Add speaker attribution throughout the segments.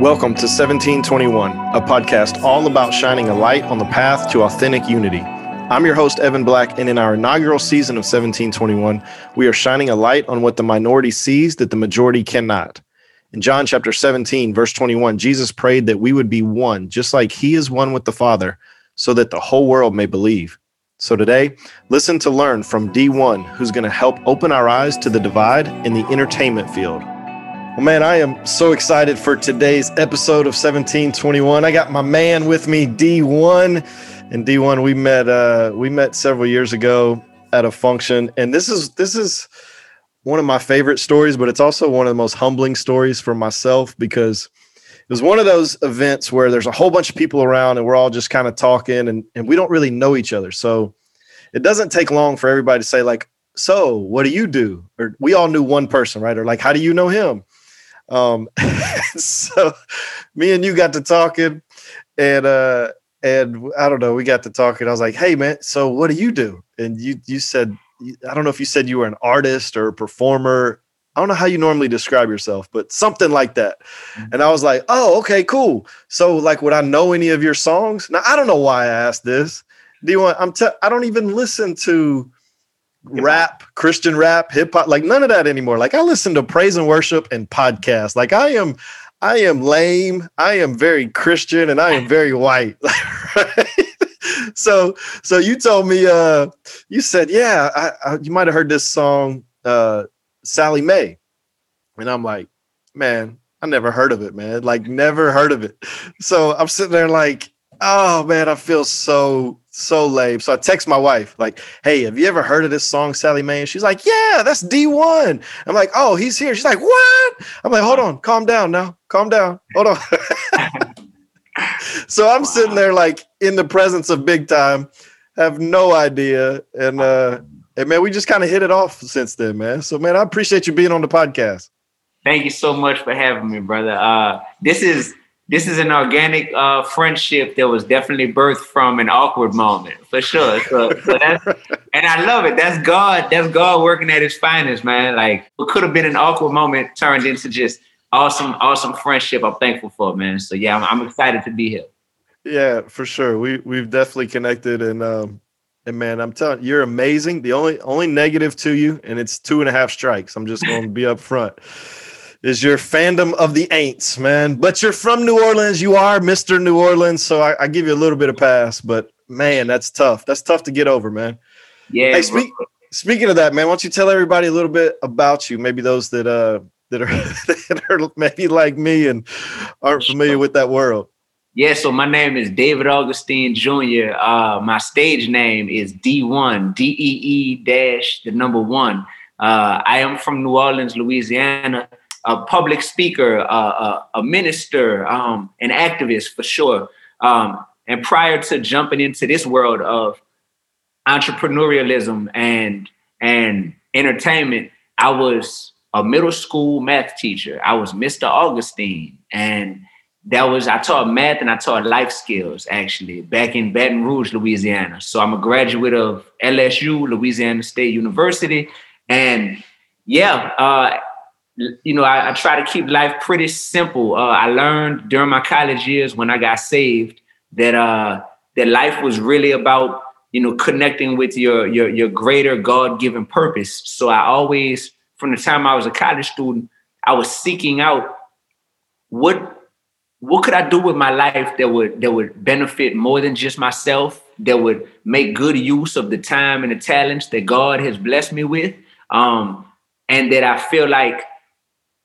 Speaker 1: Welcome to 1721, a podcast all about shining a light on the path to authentic unity. I'm your host, Evan Black, and in our inaugural season of 1721, we are shining a light on what the minority sees that the majority cannot. In John chapter 17, verse 21, Jesus prayed that we would be one, just like he is one with the Father, so that the whole world may believe. So today, listen to learn from Dee-1, who's going to help open our eyes to the divide in the entertainment field. Well, man, I am so excited for today's episode of 1721. I got my man with me, Dee-1. And D1, we met uh we met several years ago at a function. And this is this is one of my favorite stories, but it's also one of the most humbling stories for myself because it was one of those events where there's a whole bunch of people around and we're all just kind of talking and, and we don't really know each other. So it doesn't take long for everybody to say, like, so what do you do? Or we all knew one person, right? Or like, how do you know him? Um, so me and you got to talking, and uh, and I don't know, we got to talking. I was like, "Hey, man, so what do you do?" And you you said, I don't know if you said you were an artist or a performer. I don't know how you normally describe yourself, but something like that. Mm-hmm. And I was like, "Oh, okay, cool." So, like, would I know any of your songs? Now, I don't know why I asked this. Do you want? I'm. Te- I don't even listen to rap, Christian rap, hip hop, like none of that anymore. Like I listen to praise and worship and podcasts. Like I am, I am lame. I am very Christian and I am very white. So, so you told me, uh, you said, yeah, I, I, you might have heard this song, uh, Sallie Mae. And I'm like, man, I never heard of it, man. Like never heard of it. So I'm sitting there like, oh man, I feel so so lame. So I text my wife, like, hey, have you ever heard of this song, Sallie Mae? And she's like, yeah, that's Dee-1. I'm like, oh, he's here. She's like, what? I'm like, hold on, calm down now. Calm down. Hold on. so I'm wow. sitting there like in the presence of big time, have no idea. And uh and man, we just kind of hit it off since then, man. So man, I appreciate you being on the podcast.
Speaker 2: Thank you so much for having me, brother. Uh this is this is an organic uh, friendship that was definitely birthed from an awkward moment for sure. So, so that's and I love it. That's God. That's God working at His finest, man. Like what could have been an awkward moment turned into just awesome, awesome friendship. I'm thankful for, man. So yeah, I'm, I'm excited to be here.
Speaker 1: Yeah, for sure. We we've definitely connected, and um, and man, I'm telling you, you're amazing. The only only negative to you, and it's two and a half strikes. I'm just going to be up front is your fandom of the Aints, man. But you're from New Orleans. You are Mr. New Orleans, so I, I, give you a little bit of pass. But man, that's tough. That's tough to get over, man.
Speaker 2: Yeah.
Speaker 1: Hey, speak, speaking of that, man, why don't you tell everybody a little bit about you? Maybe those that uh that are that are maybe like me and aren't familiar with that world.
Speaker 2: Yeah, so my name is David Augustine Jr. Uh, my stage name is Dee-1, D E E dash the number one. Uh, I am from New Orleans, Louisiana a public speaker, a, a minister, um, an activist for sure. Um, and prior to jumping into this world of entrepreneurialism and and entertainment, I was a middle school math teacher. I was Mr. Augustine, and that was I taught math and I taught life skills actually back in Baton Rouge, Louisiana. So I'm a graduate of LSU, Louisiana State University, and yeah, uh, you know, I, I, try to keep life pretty simple. Uh, I learned during my college years when I got saved that uh, that life was really about you know connecting with your your your greater God given purpose. So I always, from the time I was a college student, I was seeking out what what could I do with my life that would that would benefit more than just myself, that would make good use of the time and the talents that God has blessed me with, um, and that I feel like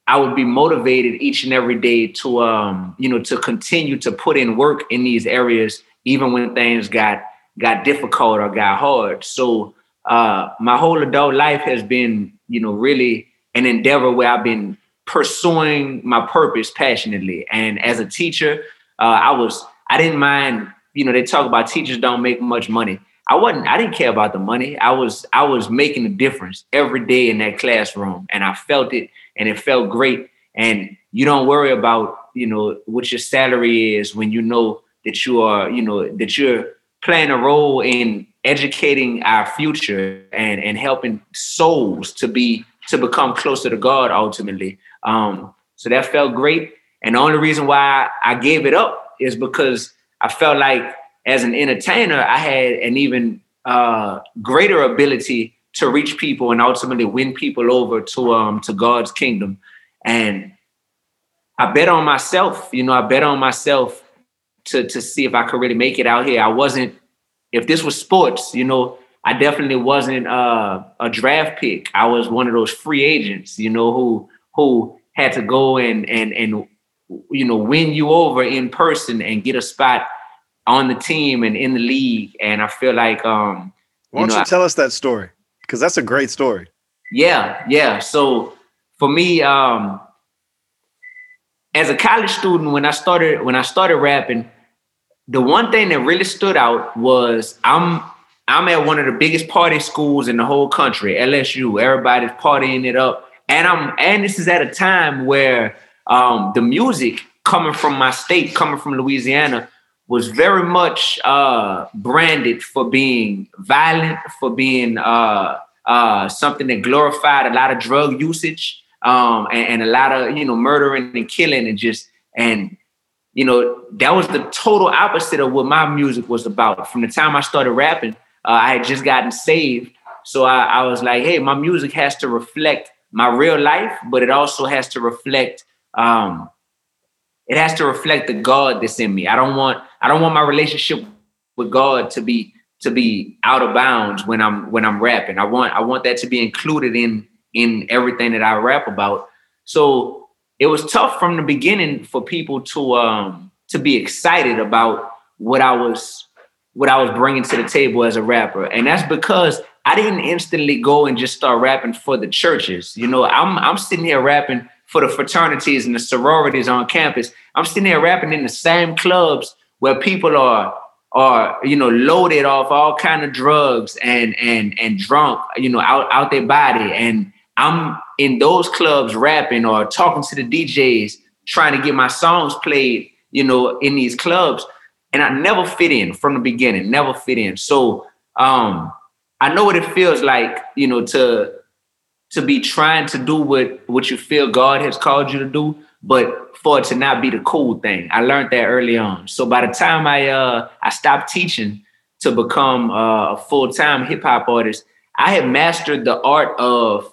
Speaker 2: I would be motivated each and every day to um, you know, to continue to put in work in these areas, even when things got got difficult or got hard. So uh, my whole adult life has been, you know, really an endeavor where I've been pursuing my purpose passionately. And as a teacher, uh, I was I didn't mind, you know, they talk about teachers don't make much money. I wasn't, I didn't care about the money. I was, I was making a difference every day in that classroom and I felt it and it felt great. And you don't worry about, you know, what your salary is when you know that you are, you know, that you're playing a role in educating our future and and helping souls to be to become closer to God ultimately. Um, so that felt great. And the only reason why I gave it up is because I felt like as an entertainer, I had an even uh, greater ability to reach people and ultimately win people over to um to God's kingdom. And I bet on myself, you know, I bet on myself to to see if I could really make it out here. I wasn't if this was sports, you know, I definitely wasn't uh, a draft pick. I was one of those free agents, you know, who who had to go and and and you know win you over in person and get a spot on the team and in the league. And I feel like um
Speaker 1: why don't you, know, you tell I, us that story? Because that's a great story.
Speaker 2: Yeah, yeah. So for me, um, as a college student, when I started when I started rapping, the one thing that really stood out was I'm I'm at one of the biggest party schools in the whole country, LSU. Everybody's partying it up, and I'm and this is at a time where um, the music coming from my state, coming from Louisiana, was very much uh, branded for being violent, for being uh, uh, something that glorified a lot of drug usage um, and, and, a lot of you know murdering and killing and just and you know that was the total opposite of what my music was about. From the time I started rapping, uh, I had just gotten saved, so I, I was like, hey, my music has to reflect my real life, but it also has to reflect um, it has to reflect the God that's in me. I don't want I don't want my relationship with God to be to be out of bounds when I'm when I'm rapping. I want I want that to be included in in everything that I rap about. So it was tough from the beginning for people to um to be excited about what I was what I was bringing to the table as a rapper. And that's because I didn't instantly go and just start rapping for the churches. You know, I'm I'm sitting here rapping for the fraternities and the sororities on campus. I'm sitting there rapping in the same clubs where people are are you know loaded off all kind of drugs and and and drunk you know out out their body and I'm in those clubs rapping or talking to the DJs trying to get my songs played you know in these clubs and I never fit in from the beginning never fit in so um I know what it feels like you know to to be trying to do what what you feel God has called you to do, but for it to not be the cool thing. I learned that early on. So by the time I uh I stopped teaching to become uh, a full time hip hop artist, I had mastered the art of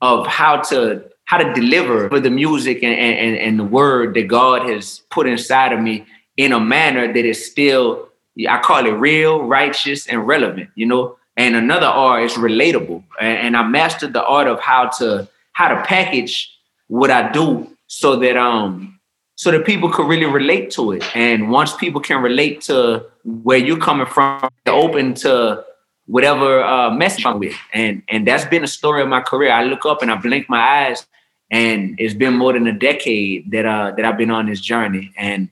Speaker 2: of how to how to deliver for the music and, and, and the word that God has put inside of me in a manner that is still I call it real, righteous, and relevant. You know, and another art is relatable. And, I mastered the art of how to how to package what I do so that um so that people could really relate to it. And once people can relate to where you're coming from, they're open to whatever uh, message I'm with. And and that's been a story of my career. I look up and I blink my eyes, and it's been more than a decade that uh that I've been on this journey. And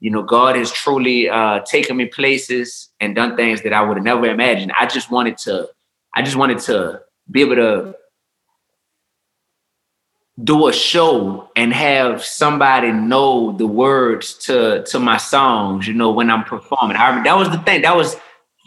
Speaker 2: you know, God has truly uh, taken me places and done things that I would have never imagined. I just wanted to, I just wanted to be able to do a show and have somebody know the words to to my songs. You know, when I'm performing, I that was the thing. That was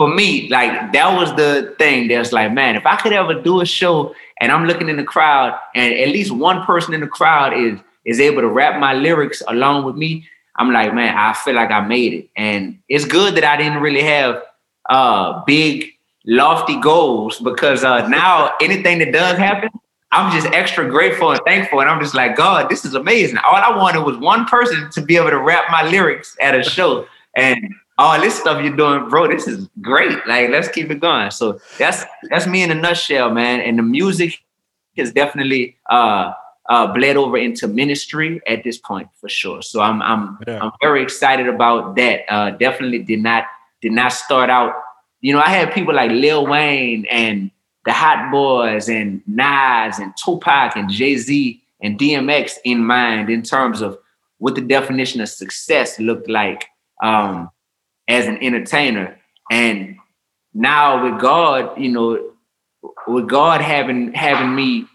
Speaker 2: for me. Like that was the thing. That's like, man, if I could ever do a show and I'm looking in the crowd and at least one person in the crowd is is able to rap my lyrics along with me I'm like, man, I feel like I made it. And it's good that I didn't really have uh big lofty goals because uh now anything that does happen, I'm just extra grateful and thankful. And I'm just like, God, this is amazing. All I wanted was one person to be able to rap my lyrics at a show. And all this stuff you're doing, bro, this is great. Like, let's keep it going. So that's that's me in a nutshell, man. And the music is definitely uh uh, bled over into ministry at this point for sure. So I'm I'm yeah. I'm very excited about that. Uh, definitely did not did not start out. You know, I had people like Lil Wayne and the Hot Boys and Nas and Tupac and Jay Z and DMX in mind in terms of what the definition of success looked like um, as an entertainer. And now with God, you know, with God having having me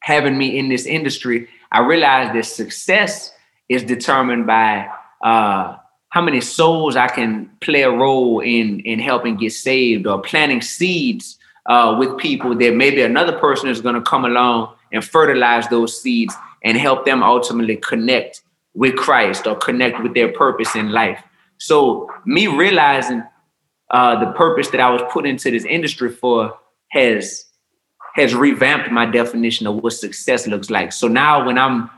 Speaker 2: having me in this industry, I realized that success is determined by uh, how many souls I can play a role in in helping get saved or planting seeds uh, with people that maybe another person is going to come along and fertilize those seeds and help them ultimately connect with Christ or connect with their purpose in life. So me realizing uh, the purpose that I was put into this industry for has has revamped my definition of what success looks like. So now when I'm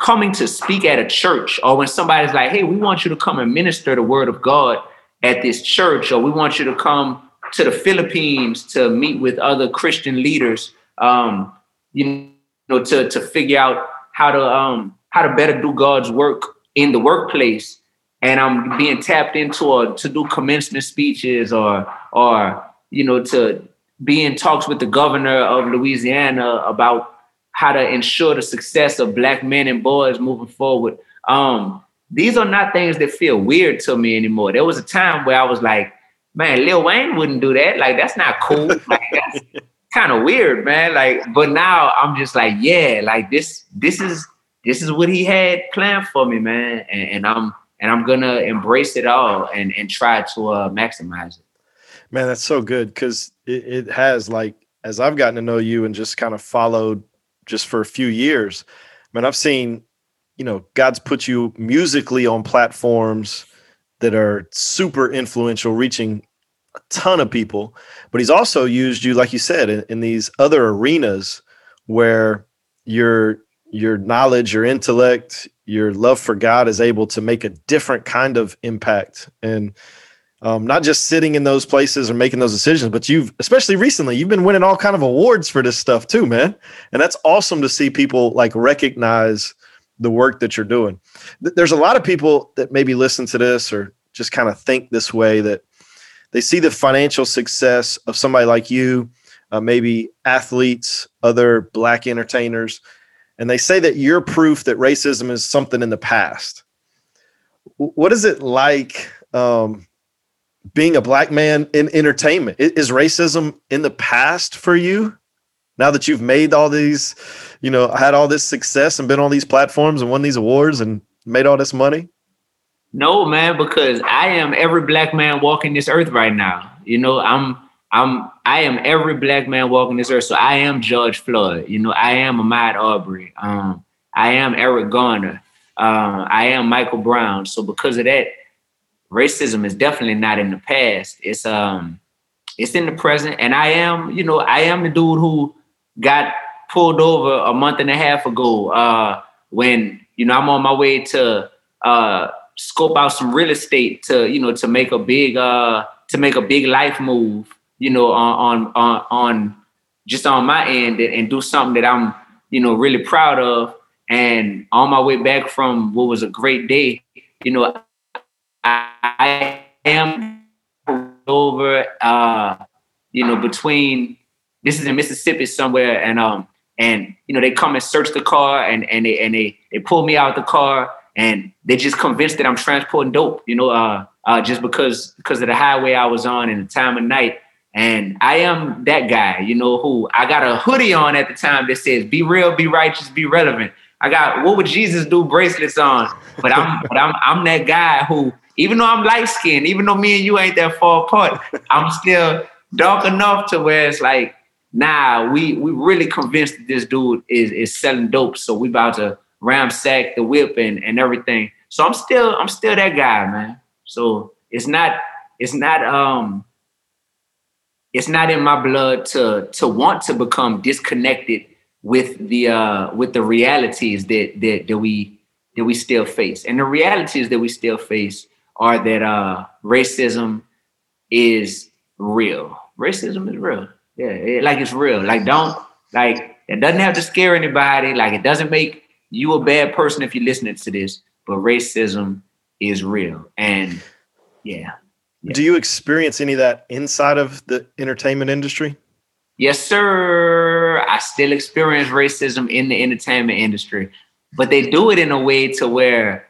Speaker 2: coming to speak at a church or when somebody's like, hey, we want you to come and minister the word of God at this church, or we want you to come to the Philippines to meet with other Christian leaders, um, you know, to, to figure out how to um, how to better do God's work in the workplace. And I'm being tapped into or to do commencement speeches or or you know to be in talks with the governor of Louisiana about how to ensure the success of black men and boys moving forward. Um, these are not things that feel weird to me anymore. There was a time where I was like, man, Lil Wayne wouldn't do that. Like, that's not cool. like, that's kind of weird, man. Like, but now I'm just like, yeah, like this, this is this is what he had planned for me, man. And, and I'm and I'm gonna embrace it all and and try to uh, maximize it.
Speaker 1: Man, that's so good because it, it has like as I've gotten to know you and just kind of followed just for a few years, man, I've seen, you know, God's put you musically on platforms that are super influential, reaching a ton of people. But He's also used you, like you said, in, in these other arenas where your your knowledge, your intellect, your love for God is able to make a different kind of impact and um, not just sitting in those places or making those decisions, but you've, especially recently, you've been winning all kind of awards for this stuff too, man. And that's awesome to see people like recognize the work that you're doing. There's a lot of people that maybe listen to this or just kind of think this way that they see the financial success of somebody like you, uh, maybe athletes, other black entertainers, and they say that you're proof that racism is something in the past. What is it like? Um, being a black man in entertainment is racism in the past for you now that you've made all these you know had all this success and been on these platforms and won these awards and made all this money
Speaker 2: no man because i am every black man walking this earth right now you know i'm i'm i am every black man walking this earth so i am George floyd you know i am Ahmaud Arbery. um i am eric garner uh, i am michael brown so because of that racism is definitely not in the past. It's um it's in the present. And I am, you know, I am the dude who got pulled over a month and a half ago uh when, you know, I'm on my way to uh scope out some real estate to, you know, to make a big uh to make a big life move, you know, on on on, just on my end and, and do something that I'm, you know, really proud of. And on my way back from what was a great day, you know, I am over, uh, you know, between this is in Mississippi somewhere, and um, and you know, they come and search the car, and and they and they they pull me out the car, and they just convinced that I'm transporting dope, you know, uh, uh, just because because of the highway I was on and the time of night. And I am that guy, you know, who I got a hoodie on at the time that says "Be real, be righteous, be relevant." I got "What would Jesus do?" bracelets on, but I'm but I'm I'm that guy who even though I'm light skinned, even though me and you ain't that far apart, I'm still dark enough to where it's like, nah, we we really convinced that this dude is is selling dope. So we about to ramsack the whip and, and everything. So I'm still I'm still that guy, man. So it's not it's not um it's not in my blood to to want to become disconnected with the uh with the realities that that that we that we still face. And the realities that we still face are that uh, racism is real. Racism is real. Yeah, it, like it's real. Like don't like it doesn't have to scare anybody. Like it doesn't make you a bad person if you're listening to this. But racism is real, and yeah.
Speaker 1: Yeah. Do you experience any of that inside of the entertainment industry?
Speaker 2: Yes, sir. I still experience racism in the entertainment industry, but they do it in a way to where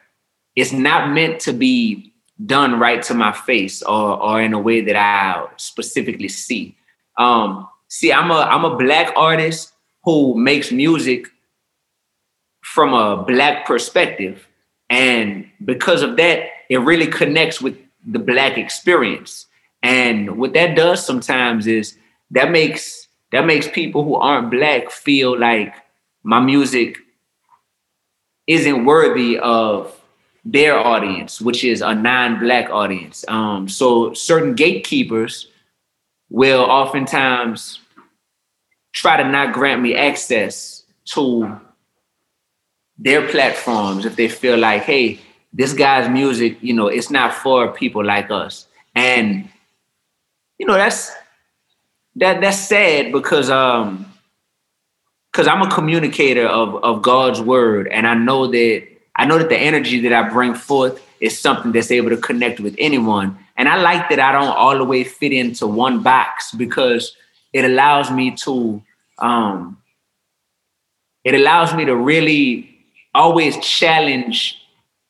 Speaker 2: it's not meant to be done right to my face or or in a way that I specifically see. Um, see, I'm a I'm a black artist who makes music from a black perspective, and because of that, it really connects with the black experience. And what that does sometimes is that makes that makes people who aren't black feel like my music isn't worthy of their audience, which is a non-black audience. Um, so certain gatekeepers will oftentimes try to not grant me access to their platforms if they feel like, hey, this guy's music, you know, it's not for people like us. And you know, that's that that's sad because um because I'm a communicator of of God's word, and I know that I know that the energy that I bring forth is something that's able to connect with anyone. And I like that I don't all the way fit into one box because it allows me to um it allows me to really always challenge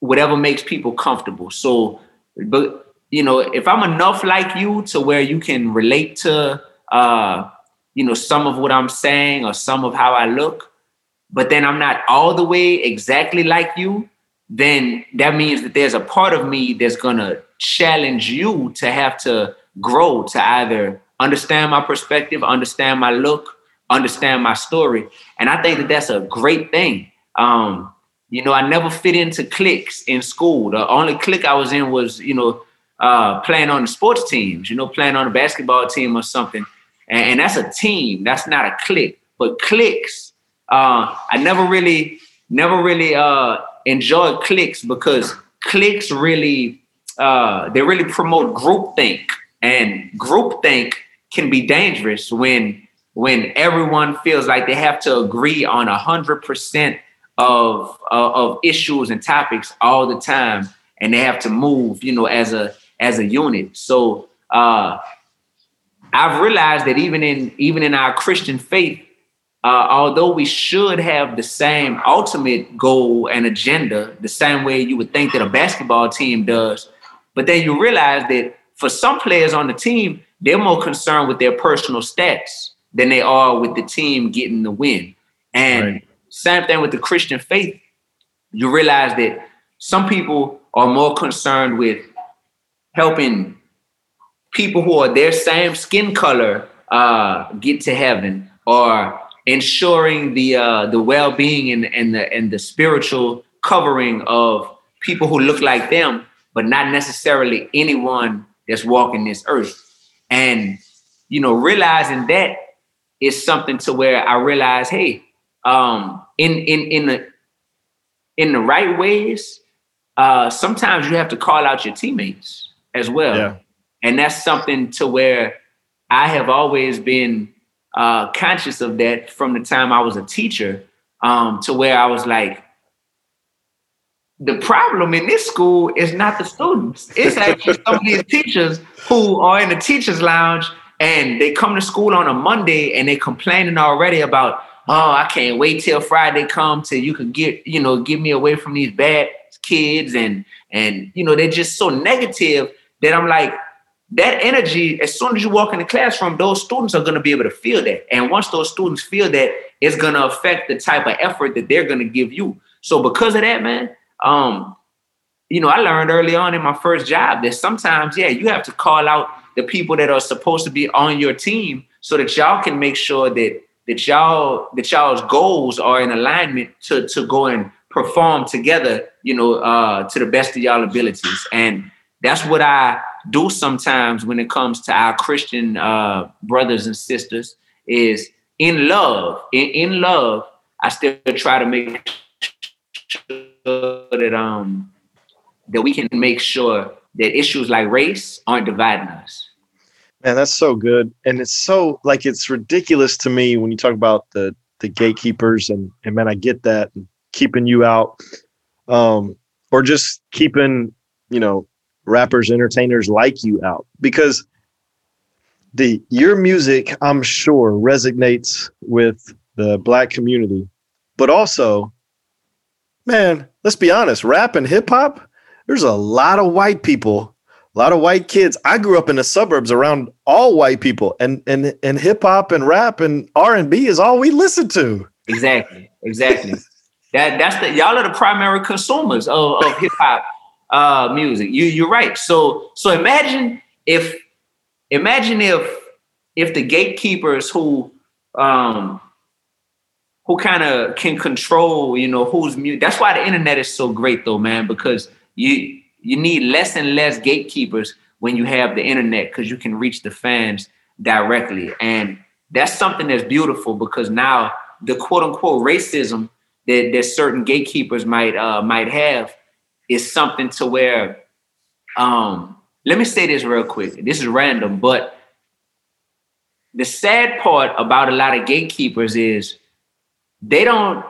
Speaker 2: whatever makes people comfortable. So, but you know, if I'm enough like you to where you can relate to, uh, you know, some of what I'm saying or some of how I look, but then I'm not all the way exactly like you, then that means that there's a part of me that's gonna challenge you to have to grow to either understand my perspective, understand my look, understand my story. And I think that that's a great thing. Um, you know, I never fit into cliques in school. The only clique I was in was, you know, uh, playing on the sports teams, you know, playing on a basketball team or something. And, and that's a team. That's not a clique. But cliques, uh, I never really, never really uh, enjoyed cliques because cliques really, uh, they really promote groupthink, and groupthink can be dangerous when when everyone feels like they have to agree on a hundred percent of uh, of issues and topics all the time, and they have to move, you know, as a as a unit. So uh, I've realized that even in even in our Christian faith, uh, although we should have the same ultimate goal and agenda, the same way you would think that a basketball team does, but then you realize that for some players on the team, they're more concerned with their personal stats than they are with the team getting the win. And right. Same thing with the Christian faith. You realize that some people are more concerned with helping people who are their same skin color uh, get to heaven, or ensuring the uh, the well being and, and the and the spiritual covering of people who look like them, but not necessarily anyone that's walking this earth. And you know, realizing that is something to where I realize, hey, um, in in in the in the right ways, uh, sometimes you have to call out your teammates as well. Yeah. And that's something to where I have always been uh, conscious of that from the time I was a teacher, um, to where I was like, the problem in this school is not the students. It's actually some of these teachers who are in the teachers' lounge and they come to school on a Monday and they complaining already about oh, I can't wait till Friday come till you can get, you know, get me away from these bad kids and and you know, they're just so negative that I'm like, that energy, as soon as you walk in the classroom, those students are going to be able to feel that. And once those students feel that, it's going to affect the type of effort that they're going to give you. So because of that, man, um, you know, I learned early on in my first job that sometimes, yeah, you have to call out the people that are supposed to be on your team so that y'all can make sure that that y'all that y'all's goals are in alignment to to go and perform together, you know, uh, to the best of y'all abilities. And that's what I do sometimes when it comes to our Christian uh, brothers and sisters. Is in love, in, in love, I still try to make sure that um that we can make sure that issues like race aren't dividing us.
Speaker 1: Man, that's so good. And it's so like it's ridiculous to me when you talk about the the gatekeepers and and man, I get that keeping you out. Um, or just keeping, you know, rappers, entertainers like you out. Because the your music, I'm sure, resonates with the black community. But also, man, let's be honest, rap and hip hop, there's a lot of white people a lot of white kids. I grew up in the suburbs around all white people, and and and hip hop and rap and R and B is all we listen to.
Speaker 2: Exactly, exactly. that that's the y'all are the primary consumers of, of hip hop uh, music. You you're right. So so imagine if imagine if if the gatekeepers who um who kind of can control, you know, who's mute. That's why the internet is so great though, man, because you you need less and less gatekeepers when you have the internet because you can reach the fans directly. And that's something that's beautiful because now the quote unquote racism that, that certain gatekeepers might uh, might have is something to where um let me say this real quick. This is random, but the sad part about a lot of gatekeepers is they don't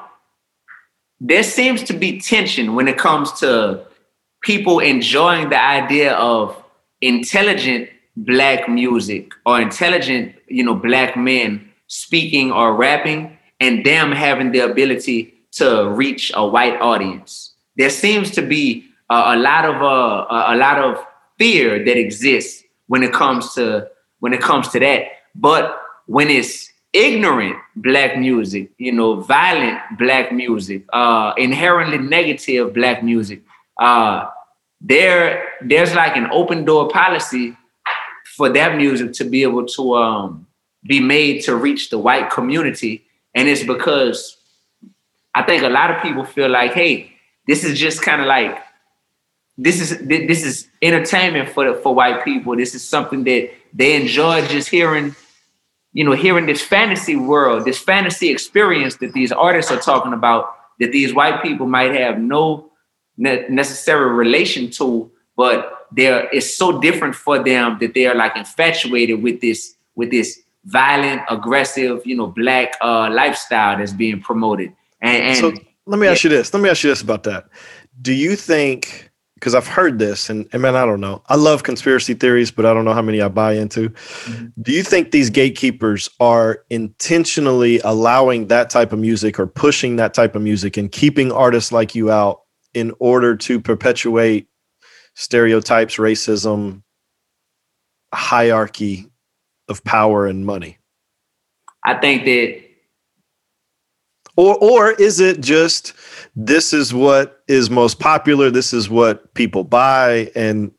Speaker 2: there seems to be tension when it comes to people enjoying the idea of intelligent black music or intelligent you know black men speaking or rapping and them having the ability to reach a white audience. There seems to be a, a lot of uh, a lot of fear that exists when it comes to when it comes to that. But when it's ignorant black music, you know, violent black music, uh, inherently negative black music, uh, there there's like an open door policy for that music to be able to um, be made to reach the white community, and it's because I think a lot of people feel like, hey, this is just kind of like this is this is entertainment for for white people. This is something that they enjoy just hearing you know, hearing this fantasy world, this fantasy experience that these artists are talking about, that these white people might have no ne- necessary relation to, but there is so different for them that they are like infatuated with this, with this violent, aggressive, you know, black uh, lifestyle that's being promoted. And, and
Speaker 1: so let me yeah. ask you this. Let me ask you this about that. Do you think because I've heard this, and, and man, I don't know. I love conspiracy theories, but I don't know how many I buy into. Mm-hmm. Do you think these gatekeepers are intentionally allowing that type of music or pushing that type of music and keeping artists like you out in order to perpetuate stereotypes, racism, hierarchy of power and money?
Speaker 2: I think that
Speaker 1: or or is it just this is what is most popular this is what people buy and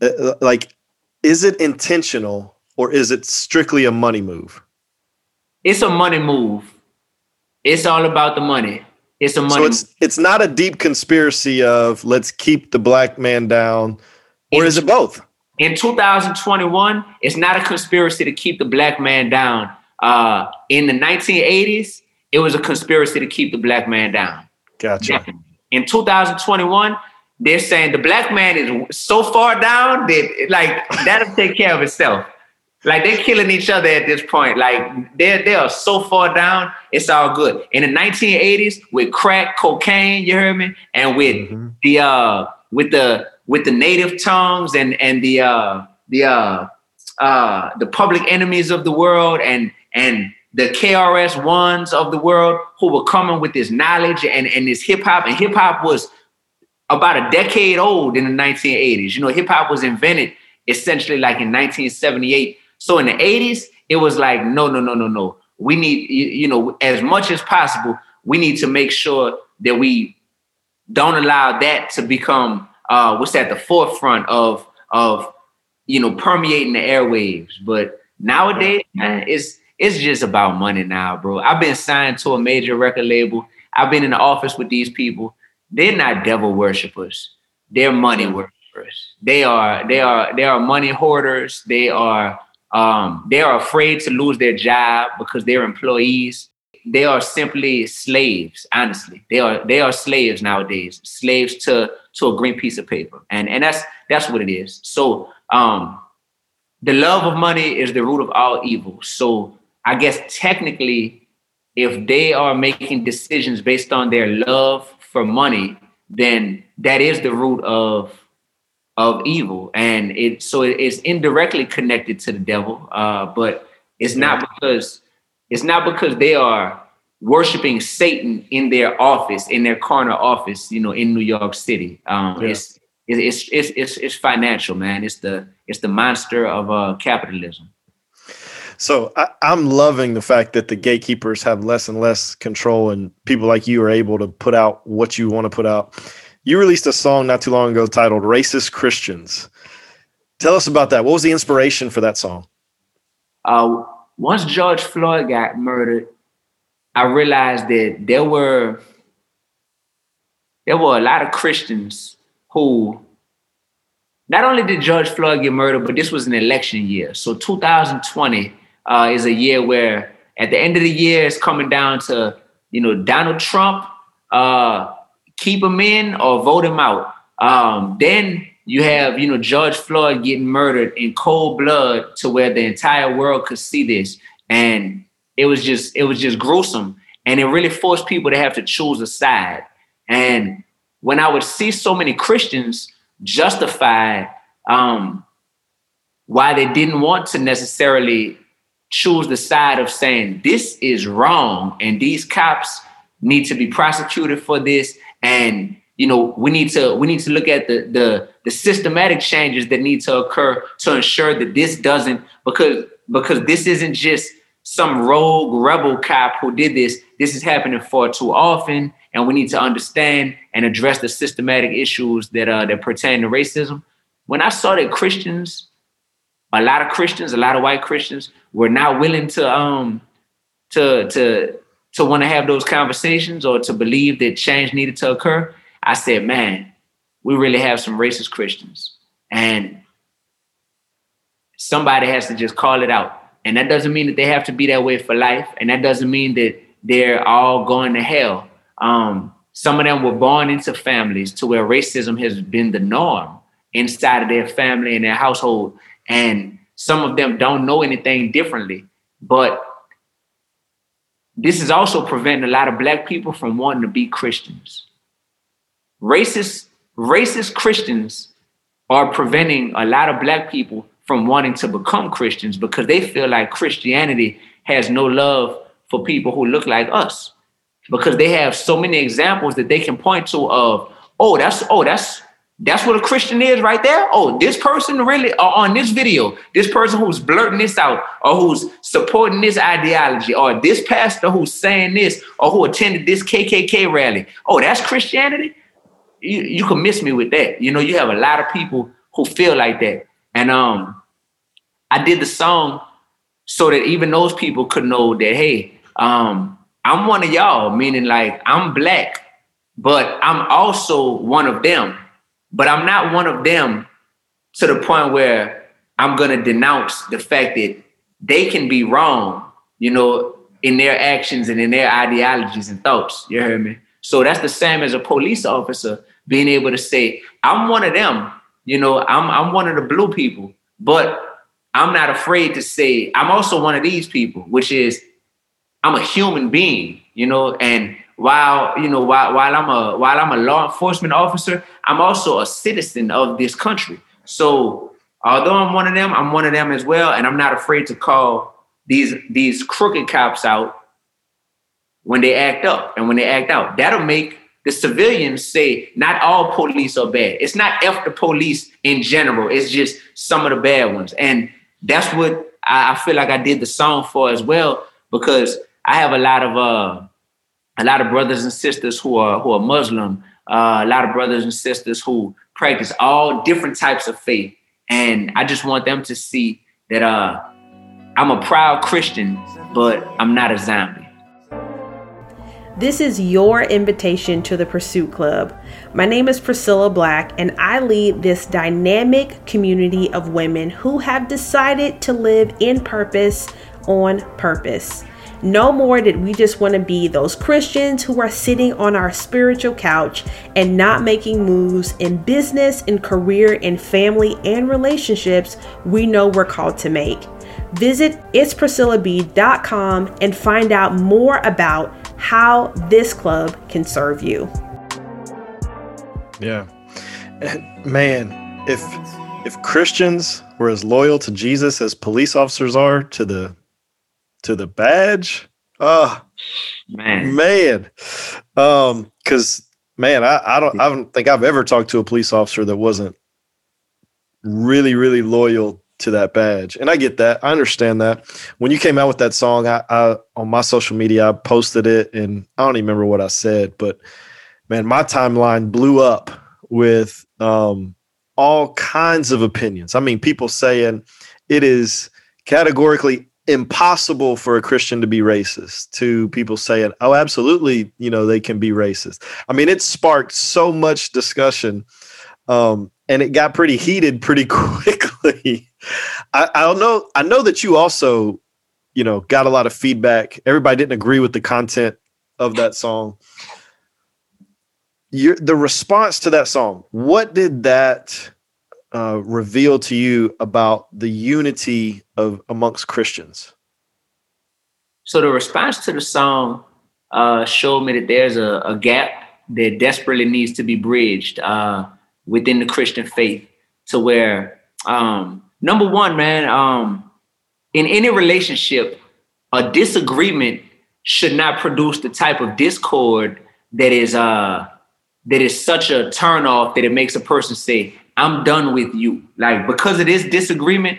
Speaker 1: uh, uh, like is it intentional or is it strictly a money move?
Speaker 2: It's a money move. It's all about the money it's a money so
Speaker 1: it's it's not a deep conspiracy of let's keep the black man down or in, is it both
Speaker 2: in 2021 it's not a conspiracy to keep the black man down uh, in the 1980s it was a conspiracy to keep the black man down.
Speaker 1: Gotcha.
Speaker 2: In 2021, they're saying the black man is so far down that like that'll take care of itself. Like they're killing each other at this point. Like they're they are so far down, it's all good. In the 1980s, with crack, cocaine, you heard me, and with mm-hmm. the uh with the with the native tongues and and the uh the uh uh the public enemies of the world and and the KRS ones of the world who were coming with this knowledge and, and this hip hop. And hip hop was about a decade old in the 1980s. You know, hip hop was invented essentially like in 1978. So in the 80s, it was like, no, no, no, no, no. We need, you know, as much as possible, we need to make sure that we don't allow that to become uh, what's at the forefront of of you know permeating the airwaves. But nowadays, man, it's it's just about money now, bro. I've been signed to a major record label. I've been in the office with these people. They're not devil worshippers. They're money worshippers. They are they are they are money hoarders. They are um, they are afraid to lose their job because they're employees. They are simply slaves. Honestly, they are they are slaves nowadays. Slaves to to a green piece of paper, and and that's that's what it is. So um, the love of money is the root of all evil. So I guess technically, if they are making decisions based on their love for money, then that is the root of of evil, and it so it's indirectly connected to the devil. Uh, but it's not because it's not because they are worshiping Satan in their office, in their corner office, you know, in New York City. Um, yeah. it's, it's, it's, it's, it's financial, man. It's the, it's the monster of uh, capitalism.
Speaker 1: So I, am loving the fact that the gatekeepers have less and less control, and people like you are able to put out what you want to put out. You released a song not too long ago titled "Racist Christians." Tell us about that. What was the inspiration for that song?
Speaker 2: Uh, once George Floyd got murdered, I realized that there were there were a lot of Christians who not only did George Floyd get murdered, but this was an election year. So 2020 uh, is a year where at the end of the year it's coming down to you know Donald Trump, uh, keep him in or vote him out. Um, then you have you know George Floyd getting murdered in cold blood to where the entire world could see this, and it was just it was just gruesome, and it really forced people to have to choose a side. And when I would see so many Christians justify um, why they didn't want to necessarily choose the side of saying this is wrong and these cops need to be prosecuted for this and you know we need to we need to look at the the the systematic changes that need to occur to ensure that this doesn't because because this isn't just some rogue rebel cop who did this. This is happening far too often and we need to understand and address the systematic issues that uh that pertain to racism. When i saw that christians a lot of Christians, a lot of white Christians were not willing to um to to to want to have those conversations or to believe that change needed to occur. I said, man, we really have some racist Christians. And somebody has to just call it out. And that doesn't mean that they have to be that way for life. And that doesn't mean that they're all going to hell. Um, some of them were born into families to where racism has been the norm inside of their family and their household and some of them don't know anything differently. But this is also preventing a lot of black people from wanting to be Christians. Racist, racist Christians are preventing a lot of black people from wanting to become Christians because they feel like Christianity has no love for people who look like us. Because they have so many examples that they can point to of, oh, that's oh, that's that's what a Christian is right there. Oh, this person really or on this video, this person who's blurting this out or who's supporting this ideology or this pastor who's saying this or who attended this KKK rally. Oh, that's Christianity. You, you can miss me with that. You know, you have a lot of people who feel like that. And um, I did the song so that even those people could know that, hey, um, I'm one of y'all, meaning like I'm black, but I'm also one of them but I'm not one of them to the point where I'm gonna denounce the fact that they can be wrong, you know, in their actions and in their ideologies and thoughts. You hear me? So that's the same as a police officer being able to say, I'm one of them, you know, I'm I'm one of the blue people, but I'm not afraid to say I'm also one of these people, which is I'm a human being, you know, and while you know while, while I'm a while I'm a law enforcement officer, I'm also a citizen of this country. So although I'm one of them, I'm one of them as well, and I'm not afraid to call these these crooked cops out when they act up and when they act out. That'll make the civilians say not all police are bad. It's not F the police in general. It's just some of the bad ones, and that's what I, I feel like I did the song for as well because I have a lot of uh a lot of brothers and sisters who are who are Muslim, uh, a lot of brothers and sisters who practice all different types of faith, and I just want them to see that uh, I'm a proud Christian, but I'm not a zombie.
Speaker 3: This is your invitation to the Pursuit Club. My name is Priscilla Black, and I lead this dynamic community of women who have decided to live in purpose on purpose. No more did we just want to be those Christians who are sitting on our spiritual couch and not making moves in business, in career, in family, and relationships we know we're called to make. Visit itspriscillab.com and find out more about how this club can serve you.
Speaker 1: Yeah. Man, if if Christians were as loyal to Jesus as police officers are to the to the badge. Oh man, man. Um, because man, I, I don't I don't think I've ever talked to a police officer that wasn't really, really loyal to that badge. And I get that. I understand that. When you came out with that song, I, I on my social media, I posted it and I don't even remember what I said, but man, my timeline blew up with um, all kinds of opinions. I mean, people saying it is categorically impossible for a Christian to be racist to people saying, oh, absolutely, you know, they can be racist. I mean, it sparked so much discussion um, and it got pretty heated pretty quickly. I, I don't know. I know that you also, you know, got a lot of feedback. Everybody didn't agree with the content of that song. Your, the response to that song, what did that uh, reveal to you about the unity of amongst Christians?
Speaker 2: So the response to the song uh, showed me that there's a, a, gap that desperately needs to be bridged uh, within the Christian faith, to where um, number one, man, um, in any relationship, a disagreement should not produce the type of discord that is uh that is such a turn off that it makes a person say, I'm done with you. Like because of this disagreement,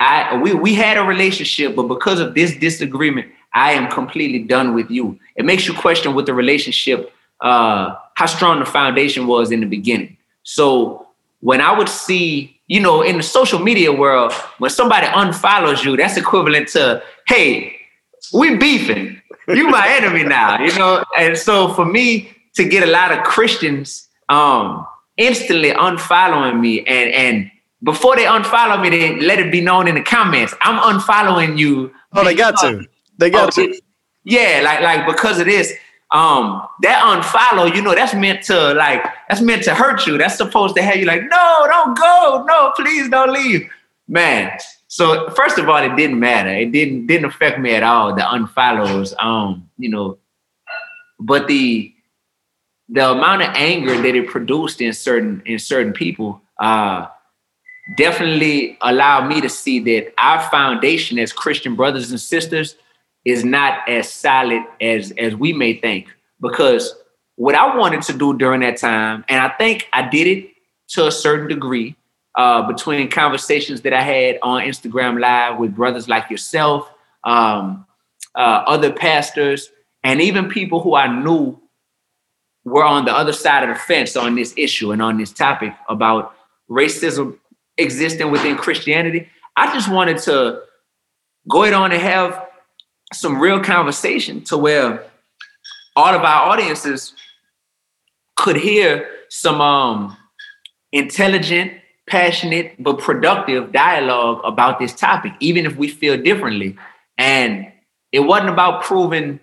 Speaker 2: I we we had a relationship, but because of this disagreement, I am completely done with you. It makes you question what the relationship, uh, how strong the foundation was in the beginning. So when I would see, you know, in the social media world, when somebody unfollows you, that's equivalent to, hey, we beefing. You my enemy now, you know. And so for me to get a lot of Christians um instantly unfollowing me and and before they unfollow me, they let it be known in the comments. I'm unfollowing you.
Speaker 1: Oh, they got to. They got to.
Speaker 2: Yeah, like like because of this, um, that unfollow, you know, that's meant to like that's meant to hurt you. That's supposed to have you like, no, don't go, no, please don't leave, man. So first of all, it didn't matter. It didn't didn't affect me at all. The unfollows, um, you know, but the the amount of anger that it produced in certain in certain people uh, definitely allowed me to see that our foundation as Christian brothers and sisters is not as solid as as we may think. Because what I wanted to do during that time, and I think I did it to a certain degree, uh, between conversations that I had on Instagram Live with brothers like yourself, um, uh, other pastors, and even people who I knew we're on the other side of the fence on this issue and on this topic about racism existing within Christianity. I just wanted to go ahead on and have some real conversation to where all of our audiences could hear some um, intelligent, passionate, but productive dialogue about this topic, even if we feel differently. And it wasn't about proving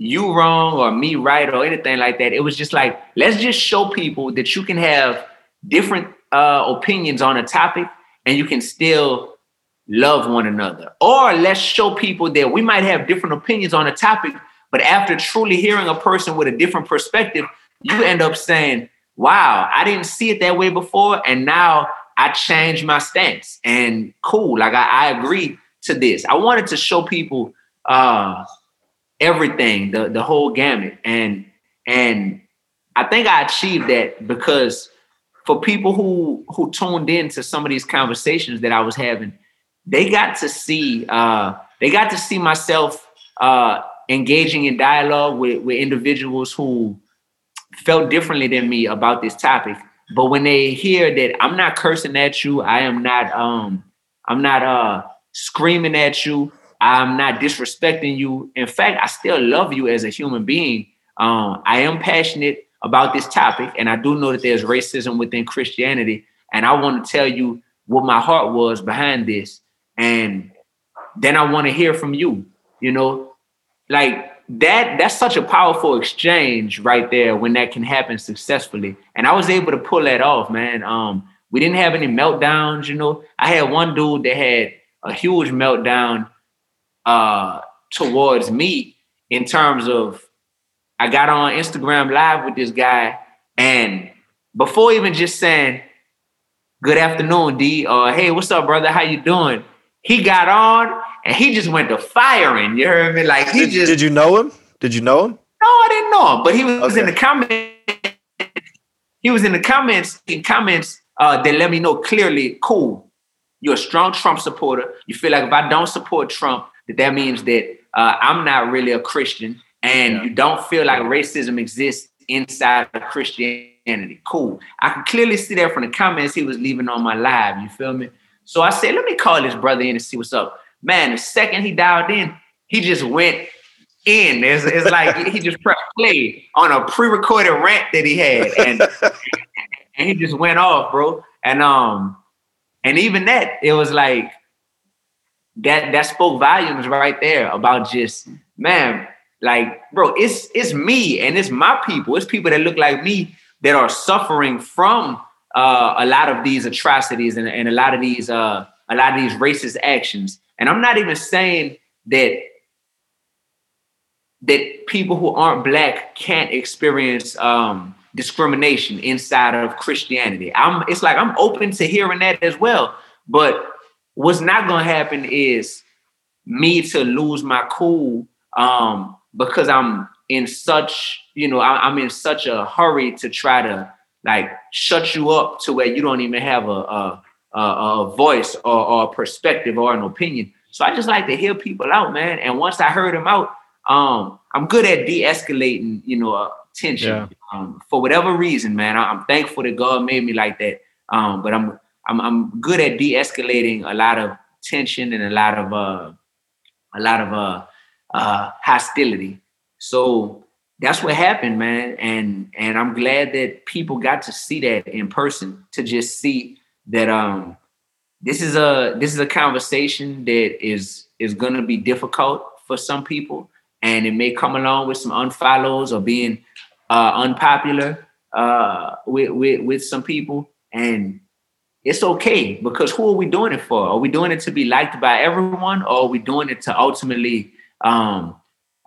Speaker 2: you wrong or me right or anything like that. It was just like, let's just show people that you can have different uh, opinions on a topic and you can still love one another. Or let's show people that we might have different opinions on a topic, but after truly hearing a person with a different perspective, you end up saying, wow, I didn't see it that way before. And now I changed my stance. And cool, like I, I agree to this. I wanted to show people uh, everything, the the whole gamut, and and I think I achieved that because for people who who tuned in to some of these conversations that I was having, they got to see uh, they got to see myself uh, engaging in dialogue with with individuals who felt differently than me about this topic. But when they hear that I'm not cursing at you, I am not um I'm not uh screaming at you, I'm not disrespecting you. In fact, I still love you as a human being. Um, I am passionate about this topic, and I do know that there's racism within Christianity. And I want to tell you what my heart was behind this. And then I want to hear from you. You know, like that, that's such a powerful exchange right there when that can happen successfully. And I was able to pull that off, man. Um, we didn't have any meltdowns, you know. I had one dude that had a huge meltdown uh, towards me in terms of I got on Instagram live with this guy, and before even just saying good afternoon, D, or hey, what's up, brother? How you doing? He got on and he just went to firing. You heard me? Like he
Speaker 1: did,
Speaker 2: just
Speaker 1: Did you know him? Did you know him?
Speaker 2: No, I didn't know him, but he was okay. in the comments. He was in the comments, in comments uh, that let me know clearly, cool. You're a strong Trump supporter. You feel like if I don't support Trump, that that means that uh, I'm not really a Christian and yeah. you don't feel like racism exists inside of Christianity. Cool. I can clearly see that from the comments he was leaving on my live. You feel me? So I said, let me call this brother in and see what's up. Man, the second he dialed in, he just went in. It's, it's like he just pressed play on a pre-recorded rant that he had, and and he just went off, bro. And um, and even that, it was like that that spoke volumes right there about just man, like bro, it's it's me and it's my people. It's people that look like me that are suffering from uh, a lot of these atrocities and, and a lot of these uh, a lot of these racist actions. And I'm not even saying that that people who aren't black can't experience um, discrimination inside of Christianity. I'm it's like I'm open to hearing that as well. But what's not gonna happen is me to lose my cool um, because I'm in such, you know, I, I'm in such a hurry to try to like shut you up to where you don't even have a a, a, a voice or, or, a perspective or an opinion. So I just like to hear people out, man. And once I heard them out, um, I'm good at de-escalating, you know, uh, tension. Yeah. Um, for whatever reason, man. I, am thankful that God made me like that. Um, but I'm I'm I'm good at de-escalating a lot of tension and a lot of uh a lot of uh uh hostility. So that's what happened, man. And and I'm glad that people got to see that in person to just see that um this is a this is a conversation that is is gonna be difficult for some people, and it may come along with some unfollows or being uh, unpopular uh, with, with with some people, and it's okay because who are we doing it for? Are we doing it to be liked by everyone, or are we doing it to ultimately um,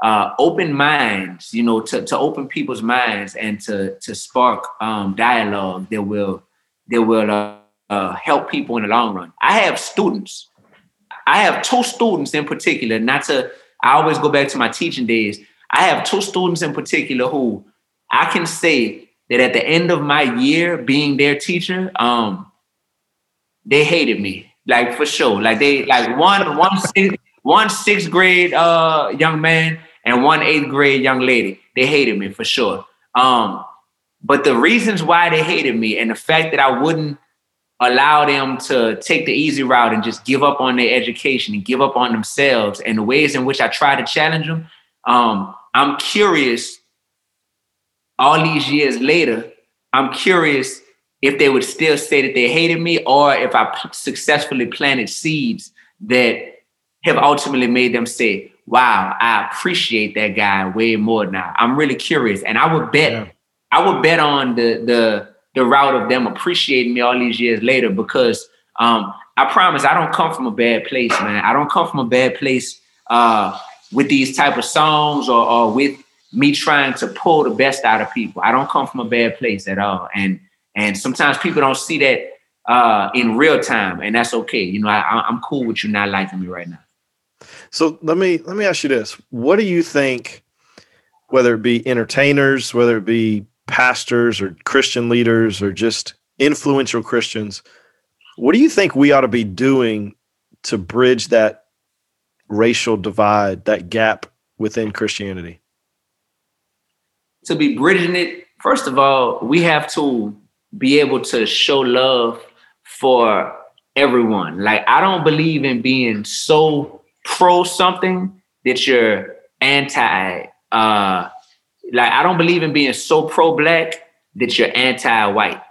Speaker 2: uh, open minds, you know, to, to open people's minds and to to spark um, dialogue that will that will uh, uh, help people in the long run. I have students. I have two students in particular. Not to, I always go back to my teaching days. I have two students in particular who I can say that at the end of my year being their teacher, um, they hated me like for sure. Like they like one one sixth, one sixth grade uh, young man and one eighth grade young lady. They hated me for sure. Um, but the reasons why they hated me and the fact that I wouldn't allow them to take the easy route and just give up on their education and give up on themselves and the ways in which I try to challenge them, um, I'm curious all these years later, I'm curious if they would still say that they hated me or if I successfully planted seeds that have ultimately made them say, wow, I appreciate that guy way more now. I'm really curious. And I would bet, yeah. I would bet on the the the route of them appreciating me all these years later because um, I promise I don't come from a bad place, man. I don't come from a bad place uh, with these type of songs or, or with me trying to pull the best out of people. I don't come from a bad place at all. And and sometimes people don't see that uh, in real time, and that's okay. You know, I, I'm cool with you not liking me right now.
Speaker 1: So let me let me ask you this: What do you think, whether it be entertainers, whether it be pastors or Christian leaders or just influential Christians, what do you think we ought to be doing to bridge that racial divide, that gap within Christianity?
Speaker 2: To be bridging it, first of all, we have to be able to show love for everyone. Like I don't believe in being so pro something that you're anti uh like I don't believe in being so pro black that you're anti white,